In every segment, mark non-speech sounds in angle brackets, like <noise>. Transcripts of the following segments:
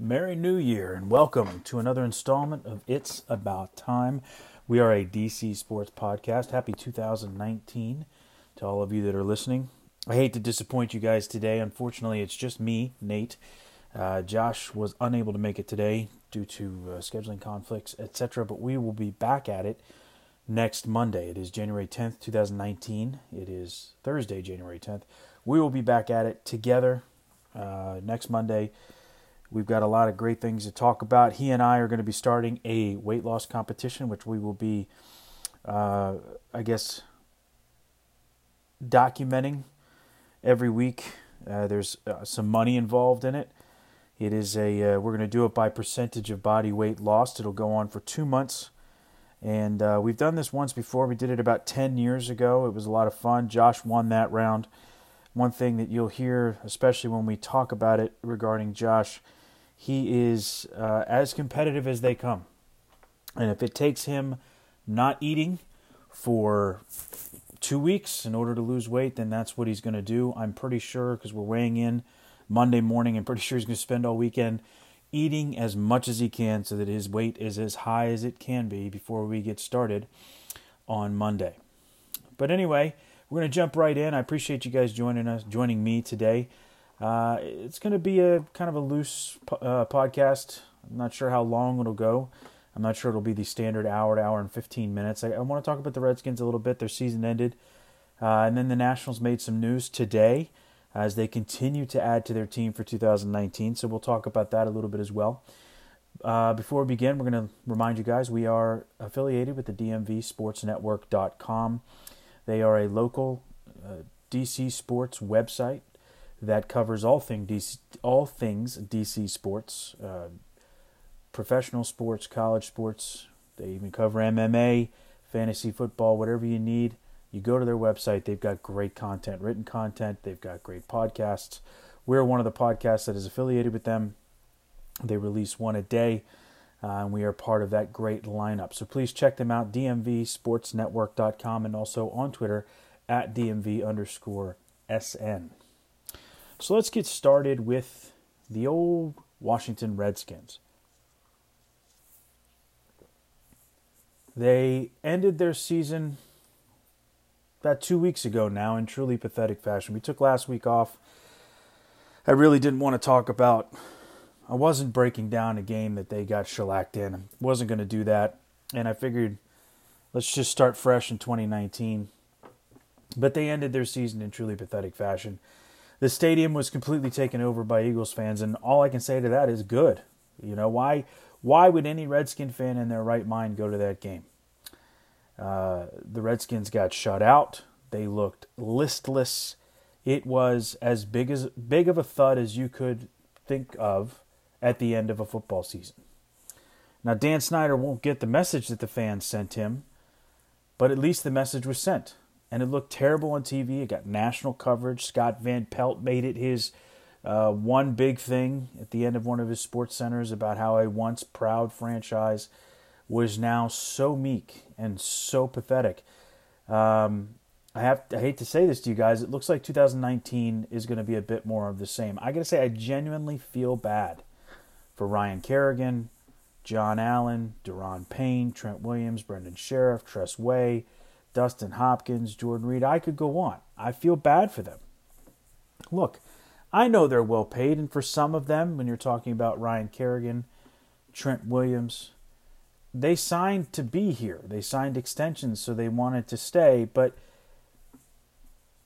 Merry New Year and welcome to another installment of It's About Time. We are a DC sports podcast. Happy 2019 to all of you that are listening. I hate to disappoint you guys today. Unfortunately, it's just me, Nate. Uh, Josh was unable to make it today due to uh, scheduling conflicts, etc. But we will be back at it next Monday. It is January 10th, 2019. It is Thursday, January 10th. We will be back at it together uh, next Monday. We've got a lot of great things to talk about. He and I are going to be starting a weight loss competition, which we will be, uh, I guess, documenting every week. Uh, there's uh, some money involved in it. It is a uh, we're going to do it by percentage of body weight lost. It'll go on for two months, and uh, we've done this once before. We did it about ten years ago. It was a lot of fun. Josh won that round. One thing that you'll hear, especially when we talk about it regarding Josh, he is uh, as competitive as they come, and if it takes him not eating for two weeks in order to lose weight, then that's what he's going to do. I'm pretty sure because we're weighing in Monday morning. I'm pretty sure he's going to spend all weekend eating as much as he can so that his weight is as high as it can be before we get started on Monday. But anyway, we're going to jump right in. I appreciate you guys joining us, joining me today. Uh, it's going to be a kind of a loose uh, podcast. I'm not sure how long it'll go. I'm not sure it'll be the standard hour to hour and 15 minutes. I, I want to talk about the Redskins a little bit. Their season ended, uh, and then the Nationals made some news today as they continue to add to their team for 2019. So we'll talk about that a little bit as well. Uh, before we begin, we're going to remind you guys we are affiliated with the DMVSportsNetwork.com. They are a local uh, DC sports website that covers all thing DC, all things DC sports, uh, professional sports, college sports. They even cover MMA, fantasy football, whatever you need. You go to their website, they've got great content, written content, they've got great podcasts. We're one of the podcasts that is affiliated with them. They release one a day, uh, and we are part of that great lineup. So please check them out, dmvsportsnetwork.com, and also on Twitter at dmv underscore sn. So let's get started with the old Washington Redskins. They ended their season about two weeks ago now in truly pathetic fashion. We took last week off. I really didn't want to talk about. I wasn't breaking down a game that they got shellacked in. I wasn't going to do that. And I figured let's just start fresh in 2019. But they ended their season in truly pathetic fashion. The stadium was completely taken over by Eagles fans, and all I can say to that is good. You know why? Why would any Redskin fan in their right mind go to that game? Uh, the Redskins got shut out. They looked listless. It was as big as big of a thud as you could think of at the end of a football season. Now Dan Snyder won't get the message that the fans sent him, but at least the message was sent. And it looked terrible on TV. It got national coverage. Scott Van Pelt made it his uh, one big thing at the end of one of his sports centers about how a once proud franchise was now so meek and so pathetic. Um, I have I hate to say this to you guys. It looks like 2019 is going to be a bit more of the same. I got to say I genuinely feel bad for Ryan Kerrigan, John Allen, Da'Ron Payne, Trent Williams, Brandon Scherff, Tress Way, Dustin Hopkins, Jordan Reed. I could go on. I feel bad for them. Look, I know they're well paid, and for some of them, when you're talking about Ryan Kerrigan, Trent Williams, they signed to be here. They signed extensions, so they wanted to stay. But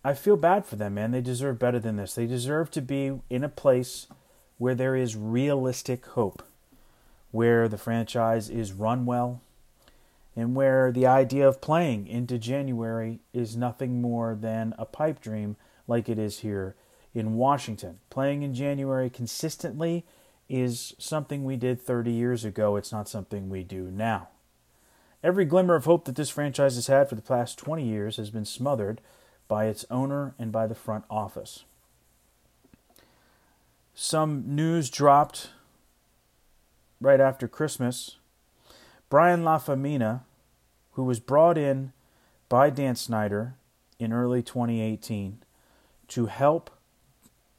I feel bad for them, man. They deserve better than this. They deserve to be in a place where there is realistic hope, where the franchise is run well, and where the idea of playing into January is nothing more than a pipe dream like it is here in Washington. Playing in January consistently is something we did 30 years ago. It's not something we do now. Every glimmer of hope that this franchise has had for the past 20 years has been smothered by its owner and by the front office. Some news dropped right after Christmas. Brian LaFemina, who was brought in by Dan Snyder in early 2018 to help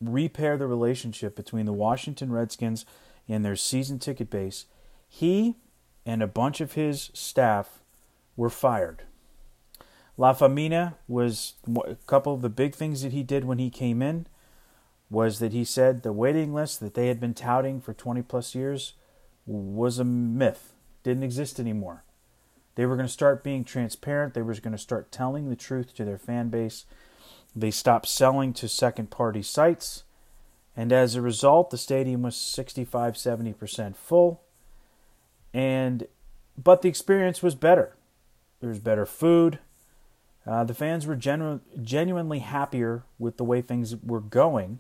repair the relationship between the Washington Redskins and their season ticket base, he and a bunch of his staff were fired. Lafemina was a couple of the big things that he did when he came in was that he said the waiting list that they had been touting for 20 plus years was a myth, didn't exist anymore. They were going to start being transparent. They were going to start telling the truth to their fan base. They stopped selling to second party sites. And as a result, the stadium was 65 70% full. And but the experience was better. There was better food. Uh, the fans were genu- genuinely happier with the way things were going,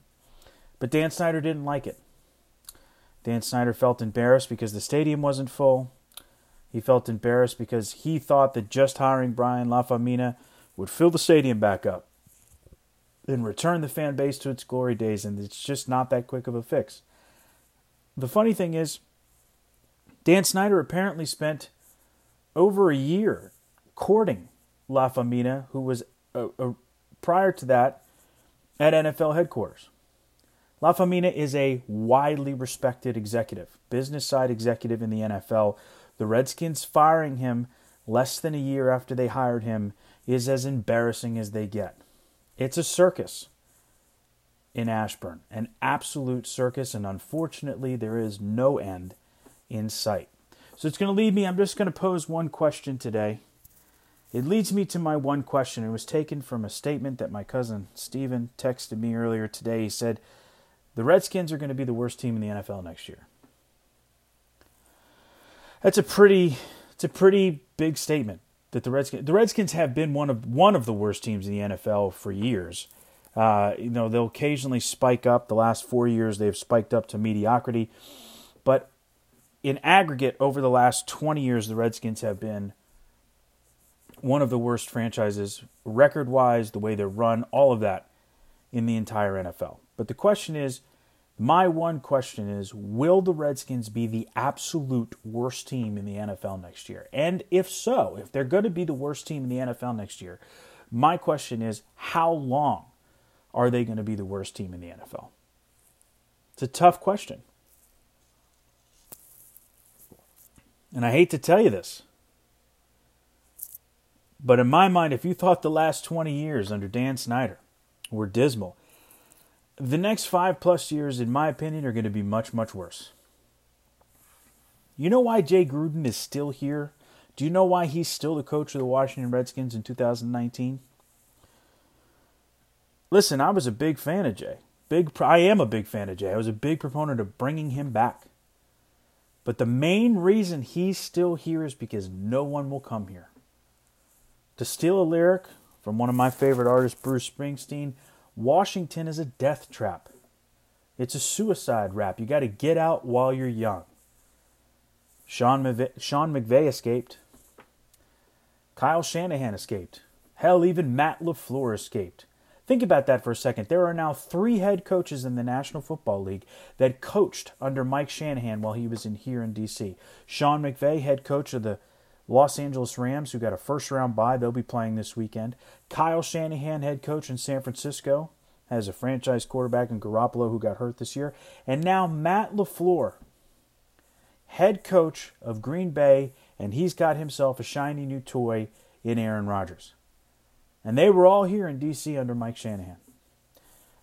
but Dan Snyder didn't like it. Dan Snyder felt embarrassed because the stadium wasn't full. He felt embarrassed because he thought that just hiring Brian Lafemina would fill the stadium back up and return the fan base to its glory days, and it's just not that quick of a fix. The funny thing is, Dan Snyder apparently spent over a year courting Lafemina, who was uh, uh, prior to that at NFL headquarters. Lafemina is a widely respected executive, business side executive in the NFL. The Redskins firing him less than a year after they hired him is as embarrassing as they get. It's a circus in Ashburn, an absolute circus, and unfortunately, there is no end in sight. So it's going to lead me, I'm just going to pose one question today. It leads me to my one question. It was taken from a statement that my cousin Steven texted me earlier today. He said, The Redskins are going to be the worst team in the NFL next year. That's a pretty it's a pretty big statement that the Redskins the Redskins have been one of one of the worst teams in the NFL for years. Uh, you know they'll occasionally spike up. The last four years they've spiked up to mediocrity, but in aggregate over the last 20 years the Redskins have been one of the worst franchises record wise, the way they're run, all of that in the entire NFL. But the question is my one question is Will the Redskins be the absolute worst team in the NFL next year? And if so, if they're going to be the worst team in the NFL next year, my question is How long are they going to be the worst team in the NFL? It's a tough question. And I hate to tell you this, but in my mind, if you thought the last 20 years under Dan Snyder were dismal, the next five plus years, in my opinion, are going to be much, much worse. You know why Jay Gruden is still here? Do you know why he's still the coach of the Washington Redskins in 2019? Listen, I was a big fan of Jay. Big, I am a big fan of Jay. I was a big proponent of bringing him back. But the main reason he's still here is because no one will come here. To steal a lyric from one of my favorite artists, Bruce Springsteen, Washington is a death trap. It's a suicide rap. You got to get out while you're young. Sean, McVay, Sean McVay escaped. Kyle Shanahan escaped. Hell, even Matt LaFleur escaped. Think about that for a second. There are now three head coaches in the National Football League that coached under Mike Shanahan while he was in here in D.C. Sean McVay, head coach of the Los Angeles Rams, who got a first round bye, they'll be playing this weekend. Kyle Shanahan, head coach in San Francisco, has a franchise quarterback in Garoppolo who got hurt this year. And now Matt LaFleur, head coach of Green Bay, and he's got himself a shiny new toy in Aaron Rodgers. And they were all here in D.C. under Mike Shanahan.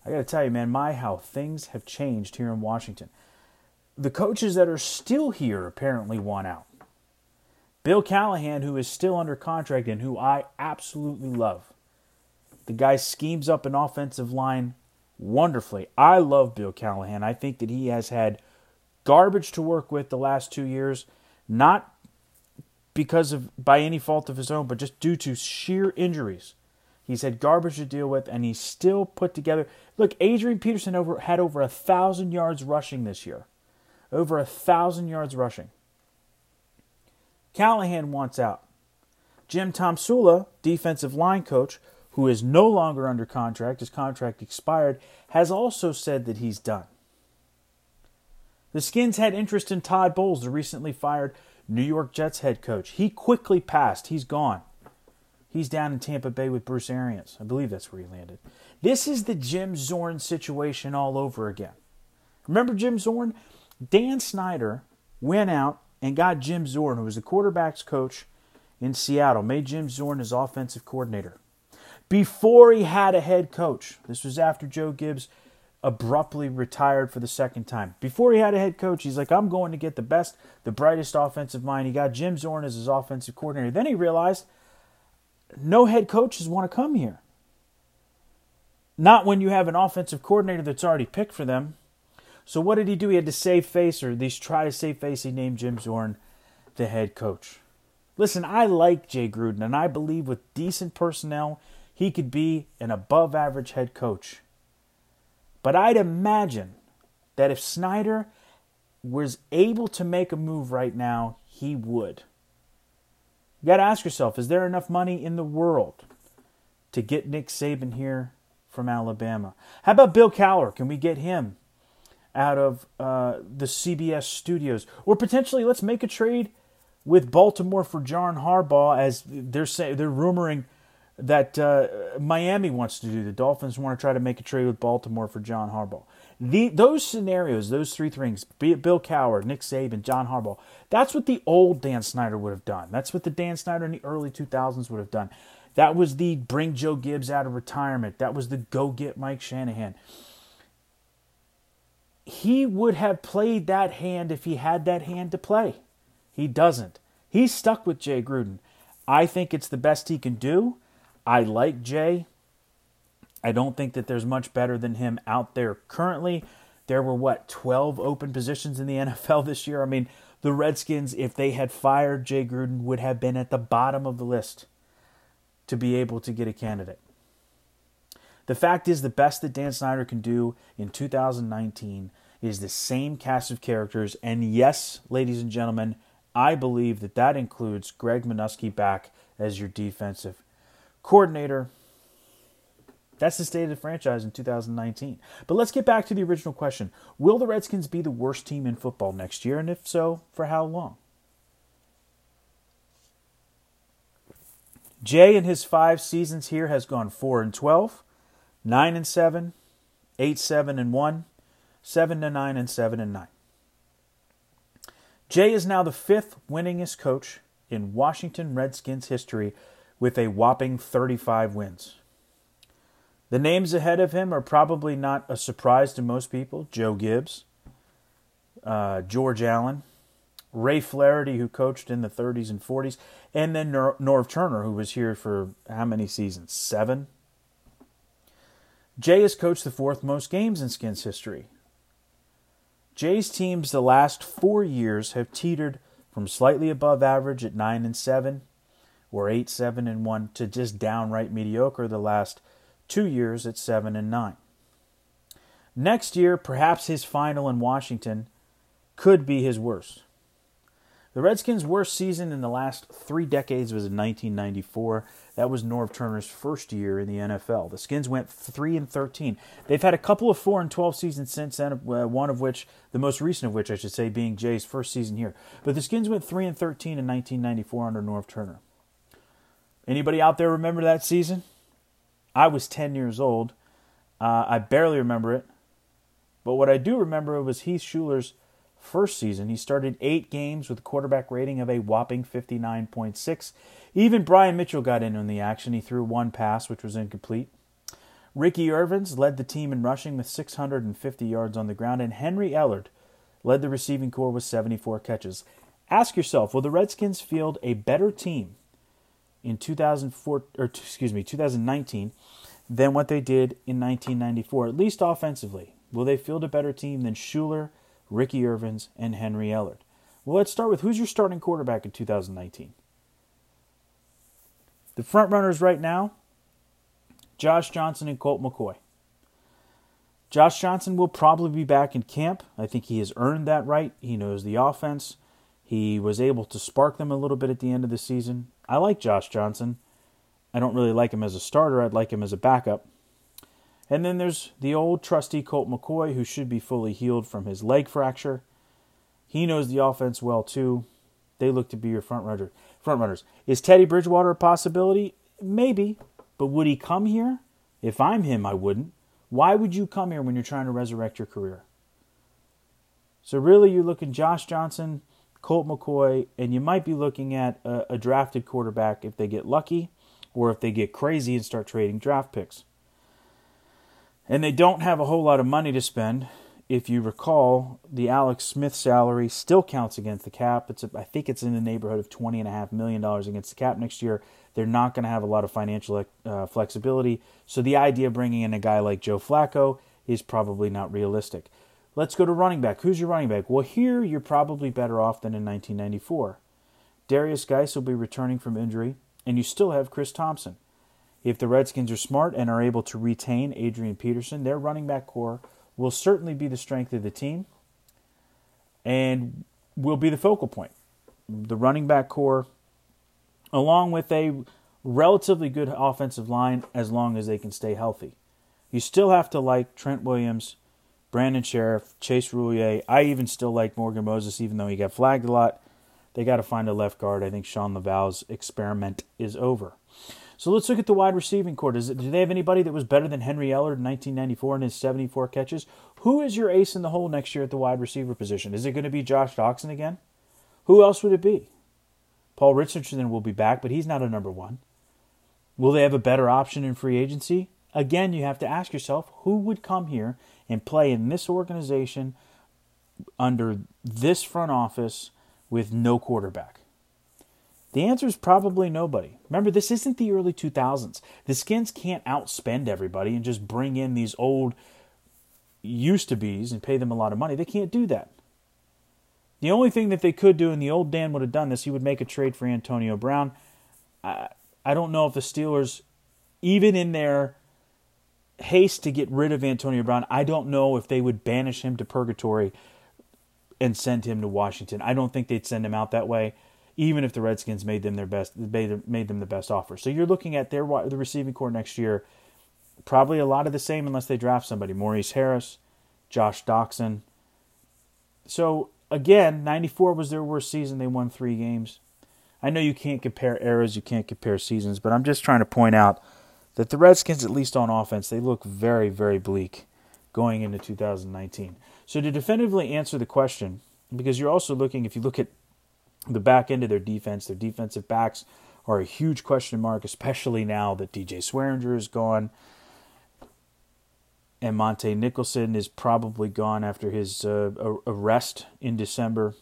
I got to tell you, man, my how things have changed here in Washington. The coaches that are still here apparently want out. Bill Callahan, who is still under contract and who I absolutely love. The guy schemes up an offensive line wonderfully. I love Bill Callahan. I think that he has had garbage to work with the last two years, not because of by any fault of his own, but just due to sheer injuries. He's had garbage to deal with, and he's still put together. Look, Adrian Peterson over had over a thousand yards rushing this year, over a thousand yards rushing. Callahan wants out. Jim Tomsula, defensive line coach, who is no longer under contract, his contract expired, has also said that he's done. The Skins had interest in Todd Bowles, the recently fired New York Jets head coach. He quickly passed. He's gone. He's down in Tampa Bay with Bruce Arians. I believe that's where he landed. This is the Jim Zorn situation all over again. Remember Jim Zorn? Dan Snyder went out and got Jim Zorn, who was the quarterback's coach in Seattle, made Jim Zorn his offensive coordinator. Before he had a head coach, this was after Joe Gibbs abruptly retired for the second time. Before he had a head coach, he's like, I'm going to get the best, the brightest offensive mind. He got Jim Zorn as his offensive coordinator. Then he realized no head coaches want to come here. Not when you have an offensive coordinator that's already picked for them. So what did he do? He had to save face, or at least try to save face. He named Jim Zorn the head coach. Listen, I like Jay Gruden, and I believe with decent personnel, he could be an above average head coach. But I'd imagine that if Snyder was able to make a move right now, he would. You got to ask yourself is there enough money in the world to get Nick Saban here from Alabama? How about Bill Cowher? Can we get him out of uh, the CBS studios? Or potentially, let's make a trade with Baltimore for John Harbaugh, as they're saying, they're rumoring that uh, Miami wants to do. The Dolphins want to try to make a trade with Baltimore for John Harbaugh. The, those scenarios, those three things, be it Bill Cowher, Nick Saban, John Harbaugh, that's what the old Dan Snyder would have done. That's what the Dan Snyder in the early 2000s would have done. That was the bring Joe Gibbs out of retirement. That was the go get Mike Shanahan. He would have played that hand if he had that hand to play. He doesn't. He's stuck with Jay Gruden. I think it's the best he can do. I like Jay. I don't think that there's much better than him out there currently. There were, what, 12 open positions in the <laughs> NFL this year? I mean, the Redskins, if they had fired Jay Gruden, would have been at the bottom of the list to be able to get a candidate. The fact is, the best that Dan Snyder can do in 2019 is the same cast of characters. And yes, ladies and gentlemen, I believe that that includes Greg Manusky back as your defensive coordinator. That's the state of the franchise in 2019. But let's get back to the original question Will the Redskins be the worst team in football next year? And if so, for how long? Jay in his five seasons here has gone 4 and 12, 9 and 7, 8 7 and 1, 7 to 9 and 7 and 9. Jay is now the fifth winningest coach in Washington Redskins history with a whopping 35 wins. The names ahead of him are probably not a surprise to most people Joe Gibbs, uh, George Allen, Ray Flaherty, who coached in the 30s and 40s, and then Nor- Norv Turner, who was here for how many seasons? Seven? Jay has coached the fourth most games in Skins history. Jay's teams the last four years have teetered from slightly above average at 9 and 7 or 8 7 and 1 to just downright mediocre the last two years at 7 and 9. Next year, perhaps his final in Washington could be his worst. The Redskins' worst season in the last three decades was in 1994. That was Norv Turner's first year in the NFL. The Skins went 3 and 13. They've had a couple of 4 and 12 seasons since then, uh, one of which, the most recent of which I should say, being Jay's first season here. But the Skins went 3 and 13 in 1994 under Norv Turner. Anybody out there remember that season? I was 10 years old. Uh, I barely remember it. But what I do remember was Heath Shuler's first season. He started eight games with a quarterback rating of a whopping 59.6. Even Brian Mitchell got in on the action. He threw one pass, which was incomplete. Ricky Ervins led the team in rushing with 650 yards on the ground, and Henry Ellard led the receiving corps with 74 catches. Ask yourself, will the Redskins field a better team in 2004 or excuse me 2019 than what they did in 1994 at least offensively will they field a better team than Shuler, Ricky Ervins and Henry Ellard well let's start with who's your starting quarterback in 2019 the front runners right now Josh Johnson and Colt McCoy Josh Johnson will probably be back in camp I think he has earned that right he knows the offense he was able to spark them a little bit at the end of the season. I like Josh Johnson. I don't really like him as a starter. I'd like him as a backup. And then there's the old trusty Colt McCoy, who should be fully healed from his leg fracture. He knows the offense well too. They look to be your front runner. Front runners. Is Teddy Bridgewater a possibility? Maybe, but would he come here? If I'm him, I wouldn't. Why would you come here when you're trying to resurrect your career? So really, you're looking Josh Johnson, Colt McCoy, and you might be looking at a, a drafted quarterback if they get lucky, or if they get crazy and start trading draft picks. And they don't have a whole lot of money to spend. If you recall, the Alex Smith salary still counts against the cap. It's a, I think it's in the neighborhood of twenty and a half million dollars against the cap next year. They're not going to have a lot of financial uh, flexibility. So the idea of bringing in a guy like Joe Flacco is probably not realistic. Let's go to running back. Who's your running back? Well, here you're probably better off than in 1994. Darius Guice will be returning from injury, and you still have Chris Thompson. If the Redskins are smart and are able to retain Adrian Peterson, their running back core will certainly be the strength of the team and will be the focal point. The running back core, along with a relatively good offensive line, as long as they can stay healthy. You still have to like Trent Williams, Brandon Scherff, Chase Roullier. I even still like Morgan Moses, even though he got flagged a lot. They got to find a left guard. I think Shawn Lauvao's experiment is over. So let's look at the wide receiving core. It, do they have anybody that was better than Henry Ellard in 1994 in his 74 catches? Who is your ace in the hole next year at the wide receiver position? Is it going to be Josh Doctson again? Who else would it be? Paul Richardson will be back, but he's not a number one. Will they have a better option in free agency? Again, you have to ask yourself who would come here and play in this organization under this front office with no quarterback? The answer is probably nobody. Remember, this isn't the early 2000s. The Skins can't outspend everybody and just bring in these old used to bees and pay them a lot of money. They can't do that. The only thing that they could do, and the old Dan would have done this, he would make a trade for Antonio Brown. I, I don't know if the Steelers, even in their haste to get rid of Antonio Brown, I don't know if they would banish him to purgatory and send him to Washington. I don't think they'd send him out that way even if the Redskins made them their best made them the best offer. So you're looking at their the receiving core next year, probably a lot of the same unless they draft somebody. Maurice Harris, Josh Doctson. So again, 94 was their worst season. They won 3 games. I know you can't compare eras, you can't compare seasons, but I'm just trying to point out that the Redskins at least on offense, they look very very bleak going into 2019. So to definitively answer the question, because you're also looking if you look at the back end of their defense, their defensive backs are a huge question mark, especially now that DJ Swearinger is gone. And Montae Nicholson is probably gone after his uh, arrest in December.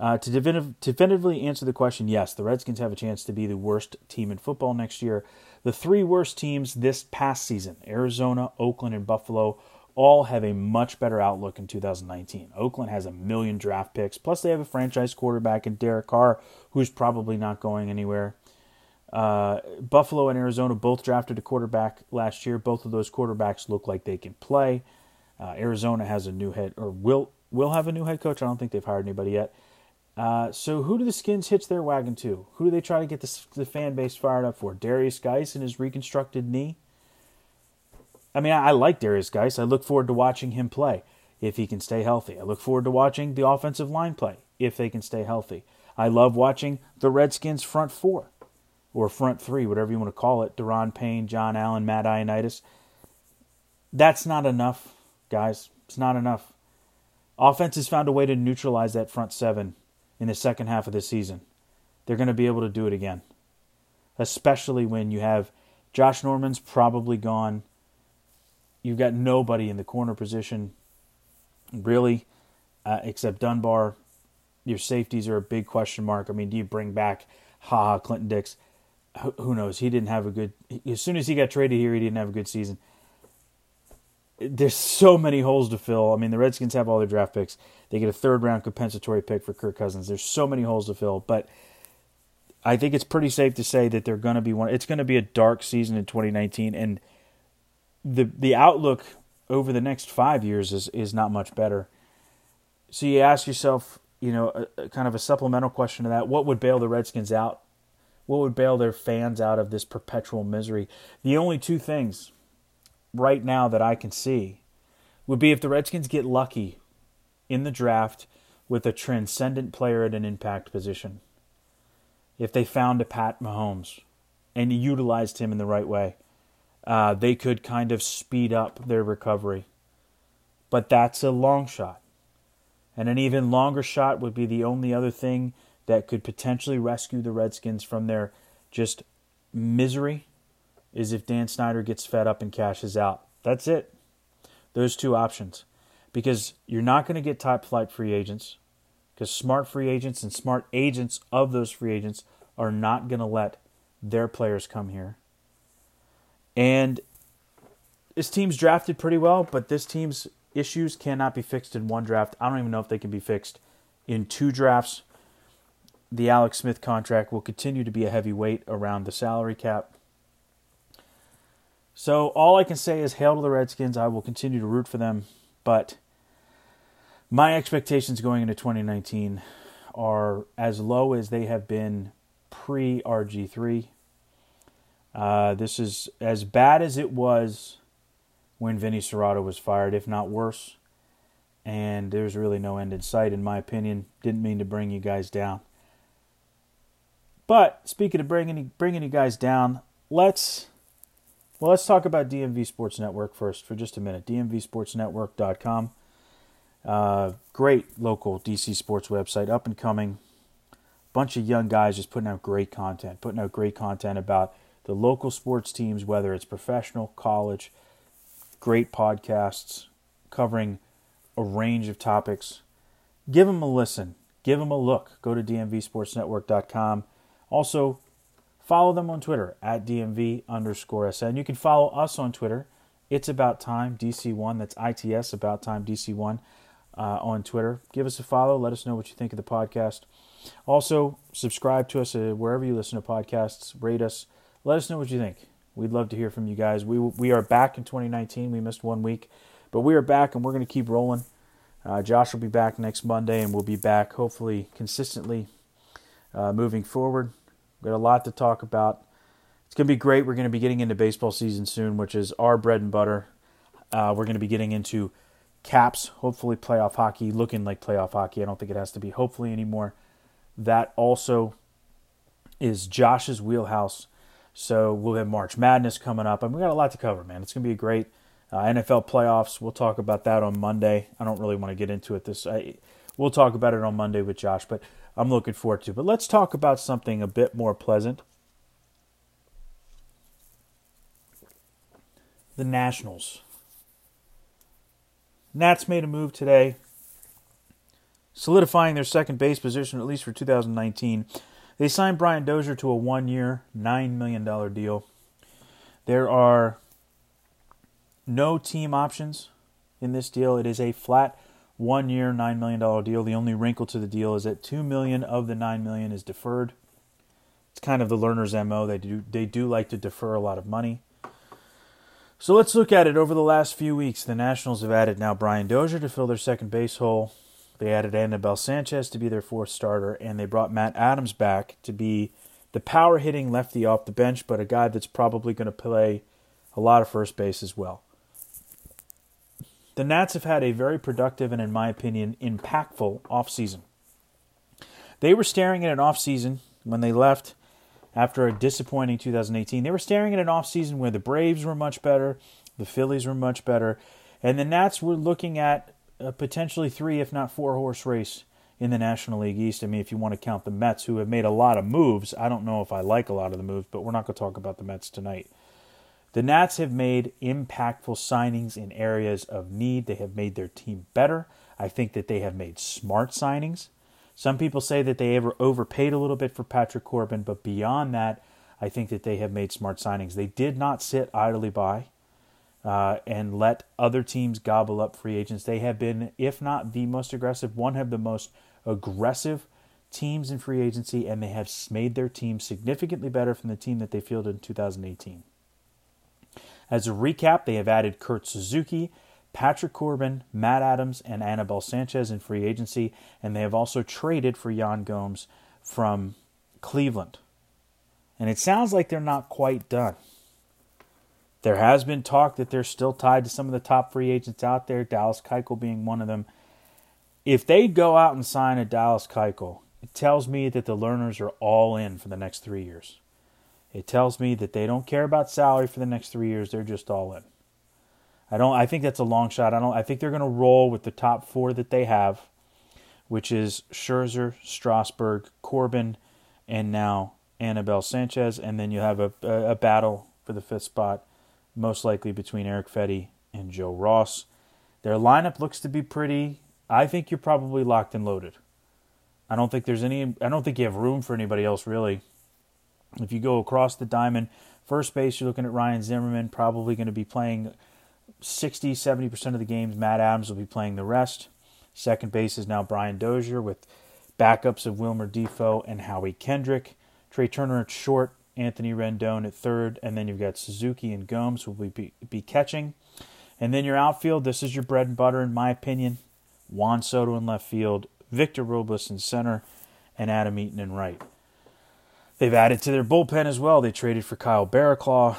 Uh, to definitively answer the question, yes, the Redskins have a chance to be the worst team in football next year. The three worst teams this past season Arizona, Oakland, and Buffalo all have a much better outlook in 2019. Oakland has a million draft picks, plus they have a franchise quarterback in Derek Carr, who's probably not going anywhere. Uh, Buffalo and Arizona both drafted a quarterback last year. Both of those quarterbacks look like they can play. Uh, Arizona has a new head, or will will have a new head coach. I don't think they've hired anybody yet. Uh, so who do the Skins hitch their wagon to? Who do they try to get the, the fan base fired up for? Darius Guice and his reconstructed knee? I mean, I, I like Darius Guice. I look forward to watching him play if he can stay healthy. I look forward to watching the offensive line play if they can stay healthy. I love watching the Redskins front four or front three, whatever you want to call it. Da'Ron Payne, John Allen, Matt Ioannidis. That's not enough, guys. It's not enough. Offense has found a way to neutralize that front seven in the second half of the season. They're going to be able to do it again, especially when you have Josh Norman's probably gone. You've got nobody in the corner position, really, uh, except Dunbar. Your safeties are a big question mark. I mean, do you bring back Ha Ha Clinton Dix? Who, who knows? He didn't have a good. As soon as he got traded here, he didn't have a good season. There's so many holes to fill. I mean, the Redskins have all their draft picks. They get a third round compensatory pick for Kirk Cousins. There's so many holes to fill, but I think it's pretty safe to say that they're going to be one. It's going to be a dark season in 2019, and the the outlook over the next five years is is not much better. So you ask yourself, you know, a, a kind of a supplemental question to that: What would bail the Redskins out? What would bail their fans out of this perpetual misery? The only two things right now that I can see would be if the Redskins get lucky in the draft with a transcendent player at an impact position. If they found a Pat Mahomes and utilized him in the right way uh, they could kind of speed up their recovery. But that's a long shot. And an even longer shot would be the only other thing that could potentially rescue the Redskins from their just misery is if Dan Snyder gets fed up and cashes out. That's it. Those two options. Because you're not going to get top flight free agents. Because smart free agents and smart agents of those free agents are not going to let their players come here. And this team's drafted pretty well, but this team's issues cannot be fixed in one draft. I don't even know if they can be fixed in two drafts. The Alex Smith contract will continue to be a heavy weight around the salary cap. So all I can say is hail to the Redskins. I will continue to root for them, but my expectations going into 2019 are as low as they have been pre RG3. Uh, this is as bad as it was when Vinny Cerrato was fired, if not worse. And there's really no end in sight, in my opinion. Didn't mean to bring you guys down. But speaking of bringing bringing you guys down, let's well let's talk about DMV Sports Network first for just a minute. DMVSportsNetwork.com, uh, great local DC sports website, up and coming. Bunch of young guys just putting out great content, putting out great content about the local sports teams, whether it's professional, college, great podcasts covering a range of topics. Give them a listen. Give them a look. Go to dmvsportsnetwork.com. Also, follow them on Twitter at dmv underscore sn. You can follow us on Twitter. It's about time DC1. That's ITS about time DC1 uh, on Twitter. Give us a follow. Let us know what you think of the podcast. Also, subscribe to us uh, wherever you listen to podcasts. Rate us. Let us know what you think. We'd love to hear from you guys. We we are back in 2019. We missed one week, but we are back and we're going to keep rolling. Uh, Josh will be back next Monday, and we'll be back hopefully consistently uh, moving forward. We've got a lot to talk about. It's going to be great. We're going to be getting into baseball season soon, which is our bread and butter. Uh, we're going to be getting into caps, hopefully playoff hockey, looking like playoff hockey. I don't think it has to be hopefully anymore. That also is Josh's wheelhouse. So we'll have March Madness coming up, and we got a lot to cover, man. It's going to be a great. Uh, NFL playoffs. We'll talk about that on Monday. I don't really want to get into it this. I, we'll talk about it on Monday with Josh, but I'm looking forward to. But let's talk about something a bit more pleasant. The Nationals. Nats made a move today, solidifying their second base position at least for 2019 they signed Brian Dozier to a one year, $9 million deal. There are no team options in this deal. It is a flat one year, $9 million deal. The only wrinkle to the deal is that 2 million of the 9 million is deferred. It's kind of the Lerners' MO. They do, they do like to defer a lot of money. So let's look at it. Over the last few weeks, the Nationals have added now Brian Dozier to fill their second base hole. They added Anibal Sanchez to be their fourth starter, and they brought Matt Adams back to be the power hitting lefty off the bench, but a guy that's probably going to play a lot of first base as well. The Nats have had a very productive and, in my opinion, impactful offseason. They were staring at an offseason when they left after a disappointing 2018. They were staring at an offseason where the Braves were much better, the Phillies were much better, and the Nats were looking at a potentially three, if not four horse race in the National League East. I mean, if you want to count the Mets, who have made a lot of moves, I don't know if I like a lot of the moves, but we're not going to talk about the Mets tonight. The Nats have made impactful signings in areas of need. They have made their team better. I think that they have made smart signings. Some people say that they ever overpaid a little bit for Patrick Corbin, but beyond that, I think that they have made smart signings. They did not sit idly by uh, and let other teams gobble up free agents. They have been, if not the most aggressive, one of the most aggressive teams in free agency, and they have made their team significantly better from the team that they fielded in 2018. As a recap, they have added Kurt Suzuki, Patrick Corbin, Matt Adams, and Anibal Sanchez in free agency, and they have also traded for Yan Gomes from Cleveland. And it sounds like they're not quite done. There has been talk that they're still tied to some of the top free agents out there, Dallas Keuchel being one of them. If they go out and sign a Dallas Keuchel, it tells me that the Lerners are all in for the next three years. It tells me that they don't care about salary for the next three years; they're just all in. I don't. I think that's a long shot. I don't. I think they're going to roll with the top four that they have. which is Scherzer, Strasburg, Corbin, and now Anibal Sanchez. And then you have a, a, a battle for the fifth spot, most likely between Eric Fedde and Joe Ross. Their lineup looks to be pretty. I think you're probably locked and loaded. I don't think there's any. I don't think you have room for anybody else really. If you go across the diamond, first base, you're looking at Ryan Zimmerman, probably going to be playing 60, 70% of the games. Matt Adams will be playing the rest. Second base is now Brian Dozier with backups of Wilmer Difo and Howie Kendrick. Trea Turner at short, Anthony Rendon at third, and then you've got Suzuki and Gomes who will be, be catching. And then your outfield, this is your bread and butter, in my opinion. Juan Soto in left field, Victor Robles in center, and Adam Eaton in right. They've added to their bullpen as well. They traded for Kyle Barraclough.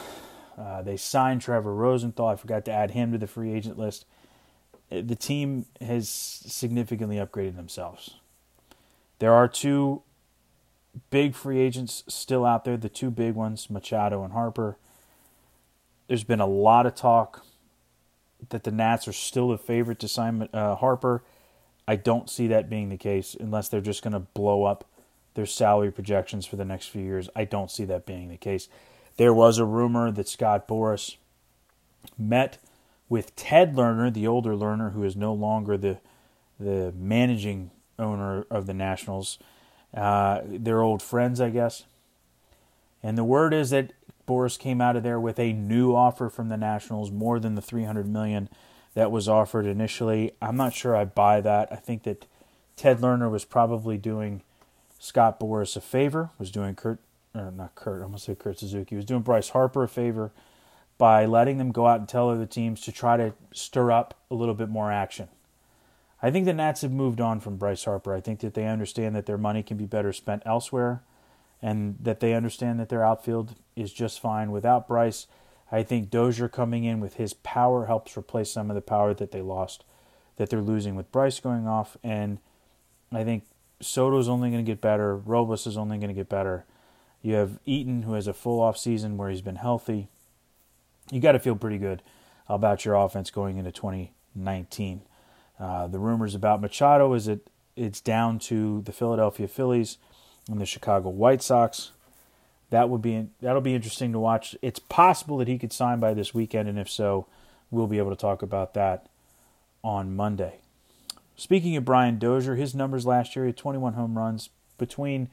Uh, they signed Trevor Rosenthal. I forgot to add him to the free agent list. Uh, the team has significantly upgraded themselves. There are two big free agents still out there, the two big ones, Machado and Harper. There's been a lot of talk that the Nats are still the favorite to sign uh, Harper. I don't see that being the case unless they're just going to blow up their salary projections for the next few years. I don't see that being the case. There was a rumor that Scott Boras met with Ted Lerner, the older Lerner, who is no longer the the managing owner of the Nationals. Uh, they're old friends, I guess. And the word is that Boras came out of there with a new offer from the Nationals, more than the 300 million that was offered initially. I'm not sure I buy that. I think that Ted Lerner was probably doing Scott Boras a favor, was doing Kurt, or not Kurt, I almost say Kurt Suzuki, was doing Bryce Harper a favor by letting them go out and tell other teams to try to stir up a little bit more action. I think the Nats have moved on from Bryce Harper. I think that they understand that their money can be better spent elsewhere and that they understand that their outfield is just fine without Bryce. I think Dozier coming in with his power helps replace some of the power that they lost, that they're losing with Bryce going off. And I think Soto's only going to get better. Robles is only going to get better. You have Eaton, who has a full off season where he's been healthy. You got to feel pretty good about your offense going into 2019. Uh, the rumors about Machado is that it's down to the Philadelphia Phillies and the Chicago White Sox that would be that'll be interesting to watch. It's possible that he could sign by this weekend, and if so, we'll be able to talk about that on Monday. Speaking of Brian Dozier, his numbers last year, he had 21 home runs between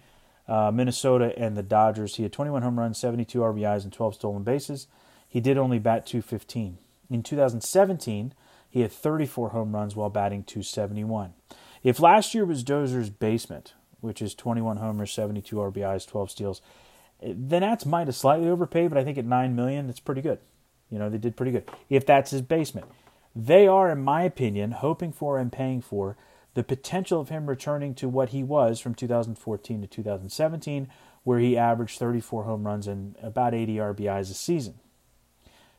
uh, Minnesota and the Dodgers. He had 21 home runs, 72 RBIs, and 12 stolen bases. He did only bat 215. In 2017, he had 34 home runs while batting 271. If last year was Dozier's basement, which is 21 homers, 72 RBIs, 12 steals, eh, then Nats might have slightly overpaid, but I think at nine million, it's pretty good. You know, they did pretty good. If that's his basement, they are, in my opinion, hoping for and paying for the potential of him returning to what he was from 2014 to 2017, where he averaged 34 home runs and about 80 RBIs a season.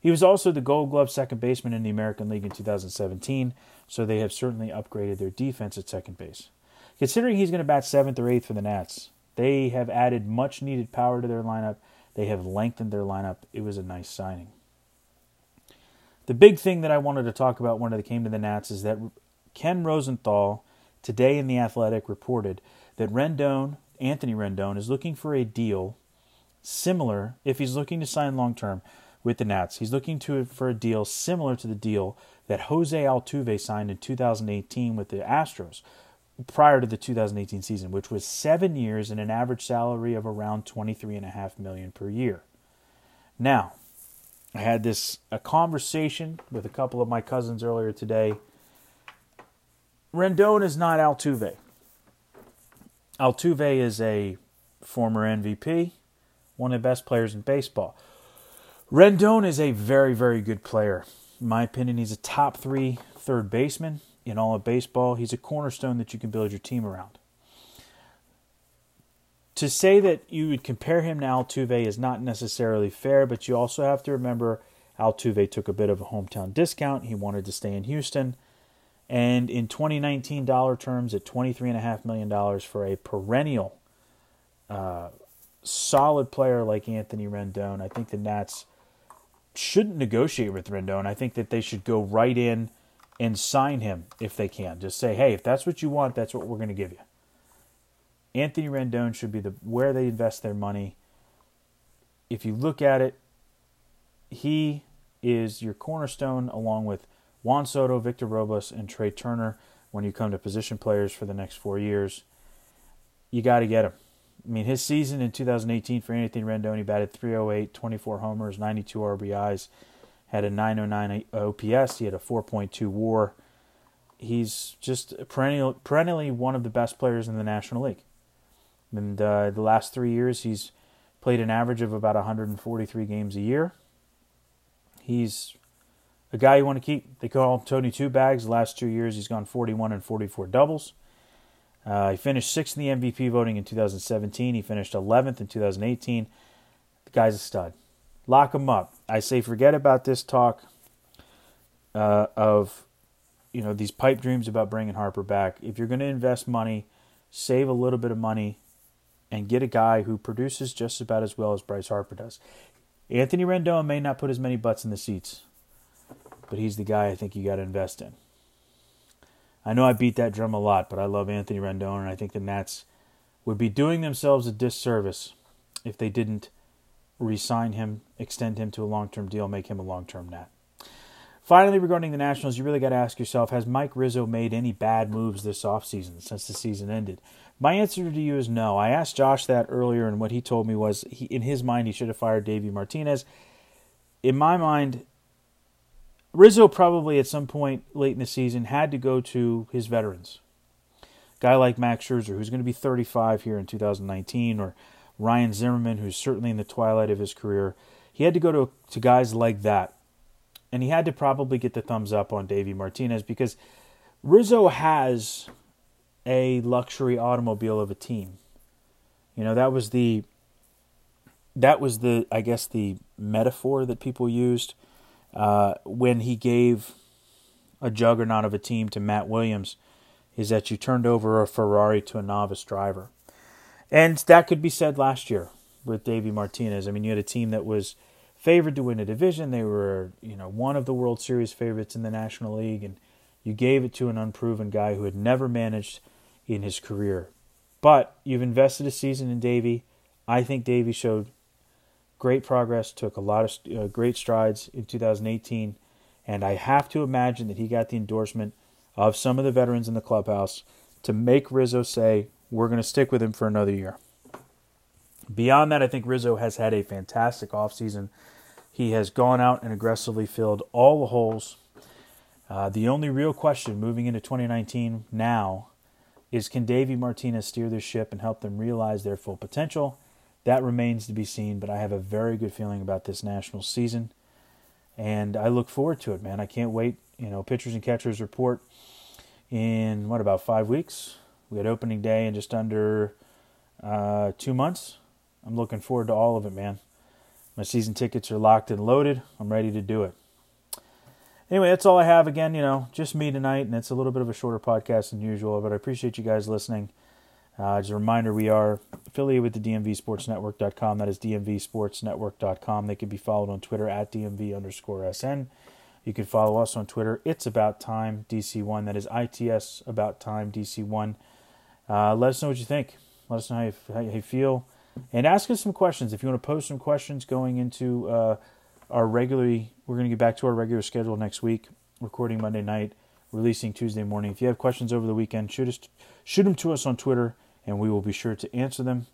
He was also the Gold Glove second baseman in the American League in 2017, so they have certainly upgraded their defense at second base. Considering he's going to bat seventh or eighth for the Nats, they have added much needed power to their lineup. They have lengthened their lineup. It was a nice signing. The big thing that I wanted to talk about when it came to the Nats is that Ken Rosenthal today in The Athletic reported that Rendon, Anthony Rendon, is looking for a deal similar, if he's looking to sign long term with the Nats, he's looking to for a deal similar to the deal that Jose Altuve signed in 2018 with the Astros, prior to the 2018 season, which was seven years and an average salary of around 23.5 million per year. Now, I had this a conversation with a couple of my cousins earlier today. Rendon is not Altuve. Altuve is a former MVP, one of the best players in baseball. Rendon is a very, very good player. In my opinion, he's a top three third baseman in all of baseball. He's a cornerstone that you can build your team around. To say that you would compare him to Altuve is not necessarily fair, but you also have to remember Altuve took a bit of a hometown discount. He wanted to stay in Houston. And in 2019 dollar terms, at $23.5 million for a perennial uh, solid player like Anthony Rendon, I think the Nats shouldn't negotiate with Rendon. I think that they should go right in and sign him if they can. Just say, hey, if that's what you want, that's what we're going to give you. Anthony Rendon should be the where they invest their money. If you look at it, he is your cornerstone along with Juan Soto, Victor Robles, and Trea Turner when you come to position players for the next four years. You got to get him. I mean, his season in 2018 for Anthony Rendon, he batted 308, 24 homers, 92 RBIs, had a 909 OPS, he had a 4.2 WAR. He's just perennial, perennially one of the best players in the National League. And uh, the last three years, he's played an average of about 143 games a year. He's a guy you want to keep. They call him Tony Two Bags. The last two years, he's gone 41 and 44 doubles. Uh, he finished sixth in the MVP voting in 2017. He finished 11th in 2018. The guy's a stud. Lock him up. I say forget about this talk uh, of you know these pipe dreams about bringing Harper back. If you're going to invest money, save a little bit of money and get a guy who produces just about as well as Bryce Harper does. Anthony Rendon may not put as many butts in the seats, but he's the guy I think you got to invest in. I know I beat that drum a lot, but I love Anthony Rendon, and I think the Nats would be doing themselves a disservice if they didn't re-sign him, extend him to a long-term deal, make him a long-term Nat. Finally, regarding the Nationals, you really got to ask yourself: Has Mike Rizzo made any bad moves this offseason since the season ended? My answer to you is no. I asked Josh that earlier, and what he told me was, he, in his mind, he should have fired Davey Martinez. In my mind, Rizzo probably at some point late in the season had to go to his veterans. Guy like Max Scherzer, who's going to be 35 here in 2019, or Ryan Zimmerman, who's certainly in the twilight of his career. He had to go to, to guys like that. And he had to probably get the thumbs up on Davey Martinez because Rizzo has a luxury automobile of a team. You know, that was the that was the I guess the metaphor that people used uh, when he gave a juggernaut of a team to Matt Williams is that you turned over a Ferrari to a novice driver. And that could be said last year with Davey Martinez. I mean, you had a team that was favored to win a division. They were, you know, one of the World Series favorites in the National League, and you gave it to an unproven guy who had never managed in his career. But you've invested a season in Davey. I think Davey showed great progress, took a lot of uh, great strides in 2018, and I have to imagine that he got the endorsement of some of the veterans in the clubhouse to make Rizzo say, "We're going to stick with him for another year." Beyond that, I think Rizzo has had a fantastic offseason. He has gone out and aggressively filled all the holes. Uh, the only real question moving into 2019 now is can Davey Martinez steer this ship and help them realize their full potential? That remains to be seen, but I have a very good feeling about this national season. And I look forward to it, man. I can't wait. You know, pitchers and catchers report in what about five weeks? We had opening day in just under uh, two months. I'm looking forward to all of it, man. My season tickets are locked and loaded. I'm ready to do it anyway, that's all I have. Again, you know, just me tonight, and it's a little bit of a shorter podcast than usual, but I appreciate you guys listening. Uh, as a reminder, we are affiliated with the DMVSportsNetwork.com. That is DMVSportsNetwork.com. They can be followed on Twitter at DMV underscore SN. You can follow us on Twitter. It's About Time DC1. That is ITS About Time DC1. Uh, let us know what you think. Let us know how you, how you, feel. And ask us some questions. If you want to post some questions going into uh, our regularly we're going to get back to our regular schedule next week, recording Monday night, releasing Tuesday morning. If you have questions over the weekend, shoot us shoot them to us on Twitter and we will be sure to answer them.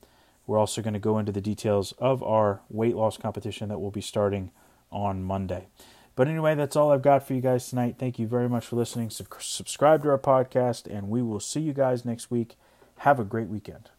We're also going to go into the details of our weight loss competition that will be starting on Monday. But anyway, that's all I've got for you guys tonight. Thank you very much for listening. Subscribe to our podcast, and we will see you guys next week. Have a great weekend.